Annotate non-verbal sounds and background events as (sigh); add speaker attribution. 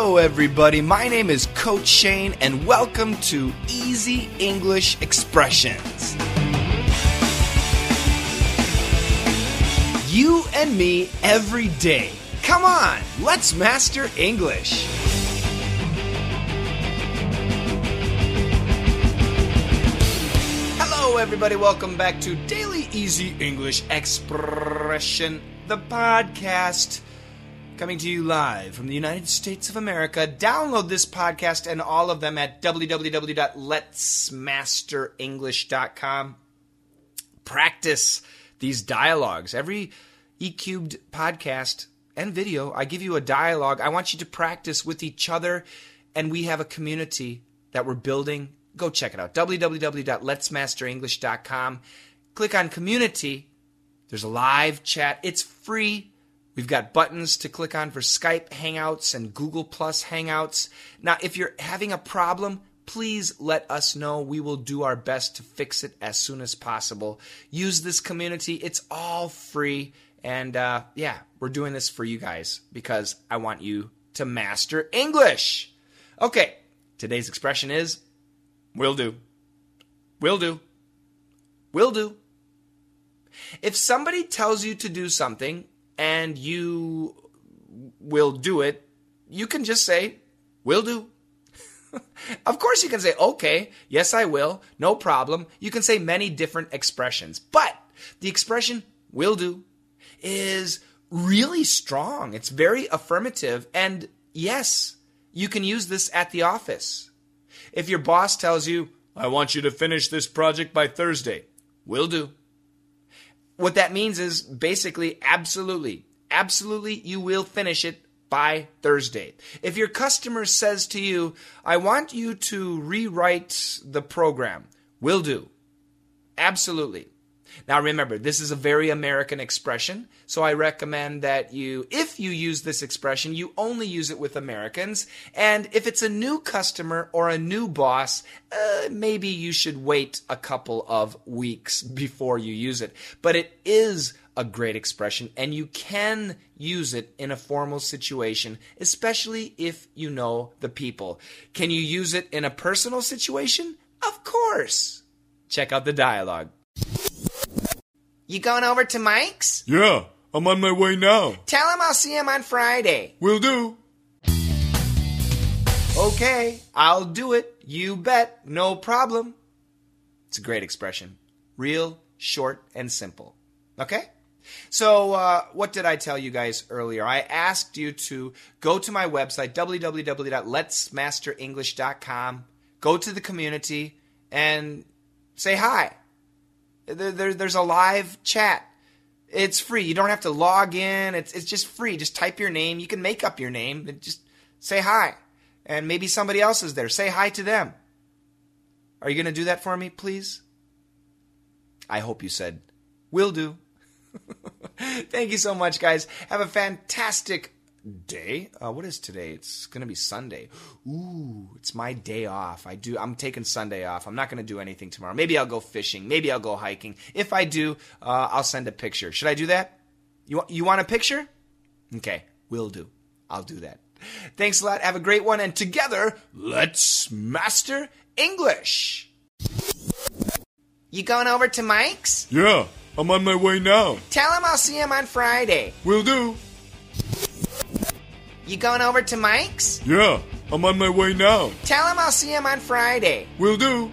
Speaker 1: Hello, everybody. My name is Coach Shane, and welcome to Easy English Expressions. You and me every day. Come on, let's master English. Hello, everybody. Welcome back to Daily Easy English Expression, the podcast. Coming to you live from the United States of America. Download this podcast and all of them at www.letsmasterenglish.com. Practice these dialogues. Every E Cubed podcast and video, I give you a dialogue. I want you to practice with each other, and we have a community that we're building. Go check it out. www.letsmasterenglish.com. Click on community. There's a live chat. It's free. We've got buttons to click on for Skype Hangouts and Google Plus Hangouts. Now, if you're having a problem, please let us know. We will do our best to fix it as soon as possible. Use this community, it's all free. And uh, yeah, we're doing this for you guys because I want you to master English. Okay, today's expression is will do. Will do. Will do. If somebody tells you to do something and you will do it, you can just say, will do. (laughs) of course, you can say, okay, yes, I will, no problem. You can say many different expressions, but the expression will do is really strong. It's very affirmative. And yes, you can use this at the office. If your boss tells you, I want you to finish this project by Thursday, will do. What that means is basically, absolutely, absolutely, you will finish it by Thursday. If your customer says to you, I want you to rewrite the program, will do. Absolutely. Now remember, this is a very American expression, so I recommend that you, if you use this expression, you only use it with Americans. And if it's a new customer or a new boss, uh, maybe you should wait a couple of weeks before you use it. But it is a great expression, and you can use it in a formal situation, especially if you know the people. Can you use it in a personal situation? Of course. Check out the dialogue. You going over to Mike's?
Speaker 2: Yeah, I'm on my way now.
Speaker 1: Tell him I'll see him on Friday.
Speaker 2: Will do.
Speaker 1: Okay, I'll do it. You bet. No problem. It's a great expression. Real, short, and simple. Okay? So, uh, what did I tell you guys earlier? I asked you to go to my website, www.letsmasterenglish.com, go to the community, and say hi. There, there, there's a live chat. It's free. You don't have to log in. It's, it's just free. Just type your name. You can make up your name just say hi. And maybe somebody else is there. Say hi to them. Are you going to do that for me, please? I hope you said, will do. (laughs) Thank you so much, guys. Have a fantastic day. Uh, what is today? It's gonna be Sunday. Ooh, it's my day off. I do. I'm taking Sunday off. I'm not gonna do anything tomorrow. Maybe I'll go fishing. Maybe I'll go hiking. If I do, uh, I'll send a picture. Should I do that? You you want a picture? Okay, will do. I'll do that. Thanks a lot. Have a great one, and together, let's master English. You going over to Mike's?
Speaker 2: Yeah, I'm on my way now.
Speaker 1: Tell him I'll see him on Friday.
Speaker 2: Will do.
Speaker 1: You going over to Mike's?
Speaker 2: Yeah, I'm on my way now.
Speaker 1: Tell him I'll see him on Friday.
Speaker 2: Will do.